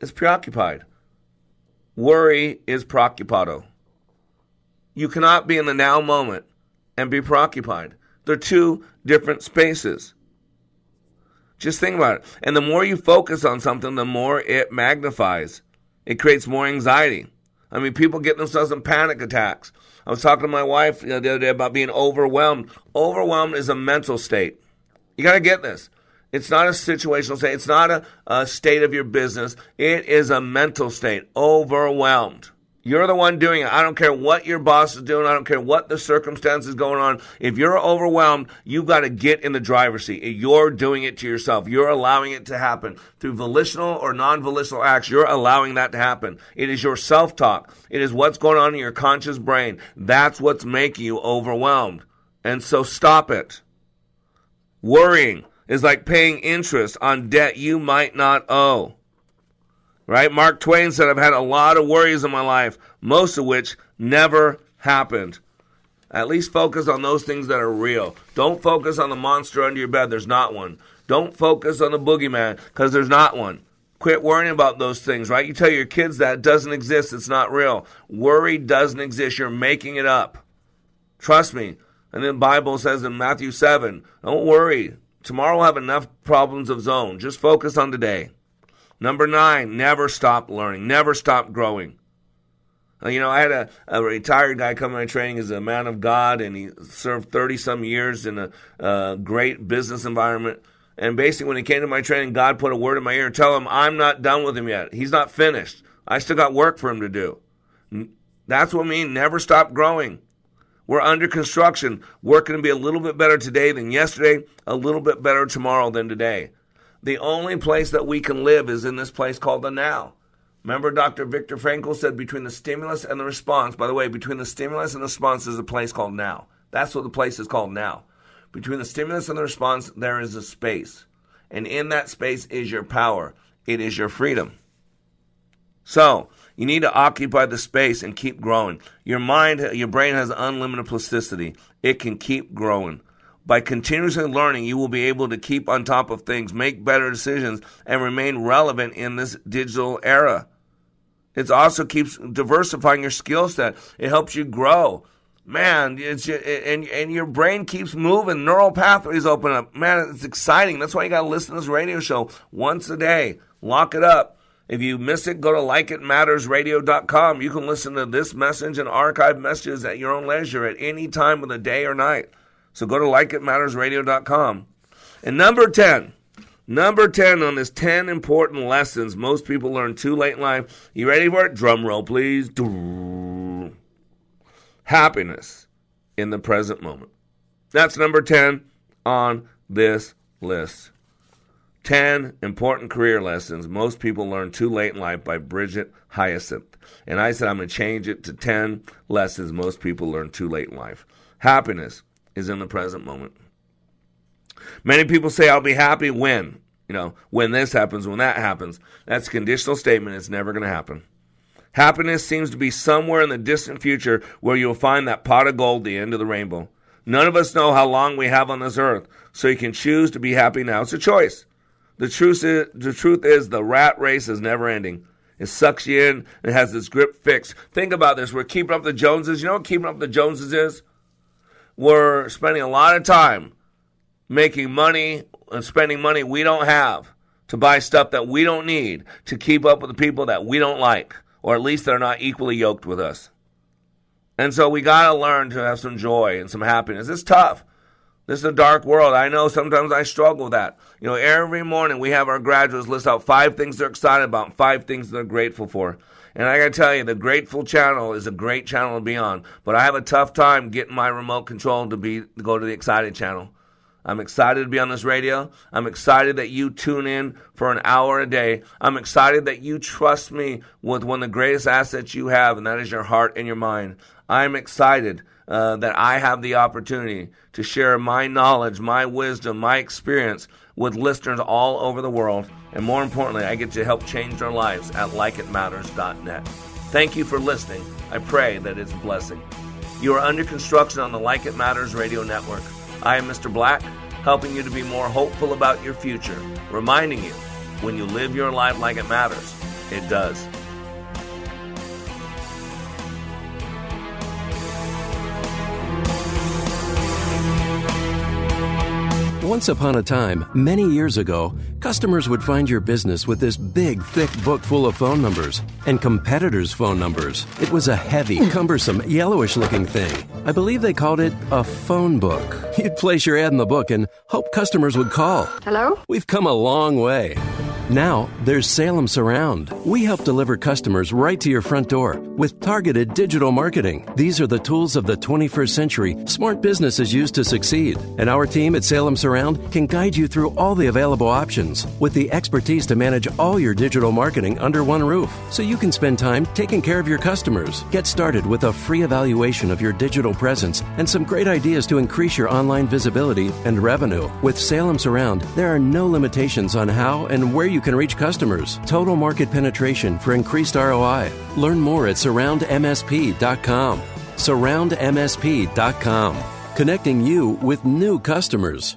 It's preoccupied. Worry is preoccupado. You cannot be in the now moment and be preoccupied. They're two different spaces. Just think about it. And the more you focus on something, the more it magnifies. It creates more anxiety. I mean, people get themselves in panic attacks. I was talking to my wife the other day about being overwhelmed. Overwhelmed is a mental state. You got to get this. It's not a situational state. It's not a, a state of your business. It is a mental state. Overwhelmed. You're the one doing it. I don't care what your boss is doing. I don't care what the circumstances going on. If you're overwhelmed, you've got to get in the driver's seat. You're doing it to yourself. You're allowing it to happen through volitional or non-volitional acts. You're allowing that to happen. It is your self-talk. It is what's going on in your conscious brain. That's what's making you overwhelmed. And so stop it. Worrying is like paying interest on debt you might not owe. Right? Mark Twain said, I've had a lot of worries in my life, most of which never happened. At least focus on those things that are real. Don't focus on the monster under your bed. There's not one. Don't focus on the boogeyman because there's not one. Quit worrying about those things, right? You tell your kids that doesn't exist, it's not real. Worry doesn't exist. You're making it up. Trust me. And then the Bible says in Matthew 7, don't worry. Tomorrow will have enough problems of its own. Just focus on today. Number nine, never stop learning, never stop growing. Uh, you know, I had a, a, retired guy come to my training as a man of God, and he served 30 some years in a, a great business environment. And basically, when he came to my training, God put a word in my ear tell him, I'm not done with him yet. He's not finished. I still got work for him to do. That's what I mean. Never stop growing. We're under construction. Working to be a little bit better today than yesterday, a little bit better tomorrow than today. The only place that we can live is in this place called the now. Remember, Dr. Viktor Frankl said between the stimulus and the response, by the way, between the stimulus and the response is a place called now. That's what the place is called now. Between the stimulus and the response, there is a space. And in that space is your power, it is your freedom. So, you need to occupy the space and keep growing. Your mind, your brain has unlimited plasticity. It can keep growing. By continuously learning, you will be able to keep on top of things, make better decisions, and remain relevant in this digital era. It also keeps diversifying your skill set. It helps you grow. Man, it's and and your brain keeps moving. Neural pathways open up. Man, it's exciting. That's why you got to listen to this radio show once a day. Lock it up. If you miss it, go to likeitmattersradio.com. You can listen to this message and archive messages at your own leisure at any time of the day or night. So go to likeitmattersradio.com. And number 10, number 10 on this 10 important lessons most people learn too late in life. You ready for it? Drum roll, please. Happiness in the present moment. That's number 10 on this list. 10 important career lessons most people learn too late in life by Brigette Hyacinth. And I said I'm going to change it to 10 lessons most people learn too late in life. Happiness is in the present moment. Many people say, I'll be happy when, you know, when this happens, when that happens. That's a conditional statement. It's never going to happen. Happiness seems to be somewhere in the distant future where you'll find that pot of gold, the end of the rainbow. None of us know how long we have on this earth, so you can choose to be happy now. It's a choice. The truth is, the truth is the rat race is never ending. It sucks you in. It has its grip fixed. Think about this. We're keeping up the Joneses. You know what keeping up the Joneses is? We're spending a lot of time making money and spending money we don't have to buy stuff that we don't need to keep up with the people that we don't like, or at least they're not equally yoked with us. And so we got to learn to have some joy and some happiness. It's tough. This is a dark world. I know sometimes I struggle with that. You know, every morning we have our graduates list out five things they're excited about, five things they're grateful for. And I got to tell you, the Grateful Channel is a great channel to be on. But I have a tough time getting my remote control to be to go to the Excited Channel. I'm excited to be on this radio. I'm excited that you tune in for an hour a day. I'm excited that you trust me with one of the greatest assets you have, and that is your heart and your mind. I'm excited uh, that I have the opportunity to share my knowledge, my wisdom, my experience with listeners all over the world. And more importantly, I get to help change their lives at likeitmatters.net. Thank you for listening. I pray that it's a blessing. You are under construction on the Like It Matters radio network. I am Mr. Black, helping you to be more hopeful about your future, reminding you when you live your life like it matters, it does. Once upon a time, many years ago, customers would find your business with this big, thick book full of phone numbers and competitors' phone numbers. It was a heavy, hmm. cumbersome, yellowish looking thing. I believe they called it a phone book. You'd place your ad in the book and hope customers would call. Hello? We've come a long way. Now, there's Salem Surround. We help deliver customers right to your front door with targeted digital marketing. These are the tools of the 21st century smart businesses use to succeed. And our team at Salem Surround can guide you through all the available options with the expertise to manage all your digital marketing under one roof so you can spend time taking care of your customers. Get started with a free evaluation of your digital presence and some great ideas to increase your online visibility and revenue. With Salem Surround, there are no limitations on how and where you can reach customers. Total market penetration for increased ROI. Learn more at surroundmsp.com. Surroundmsp.com. Connecting you with new customers.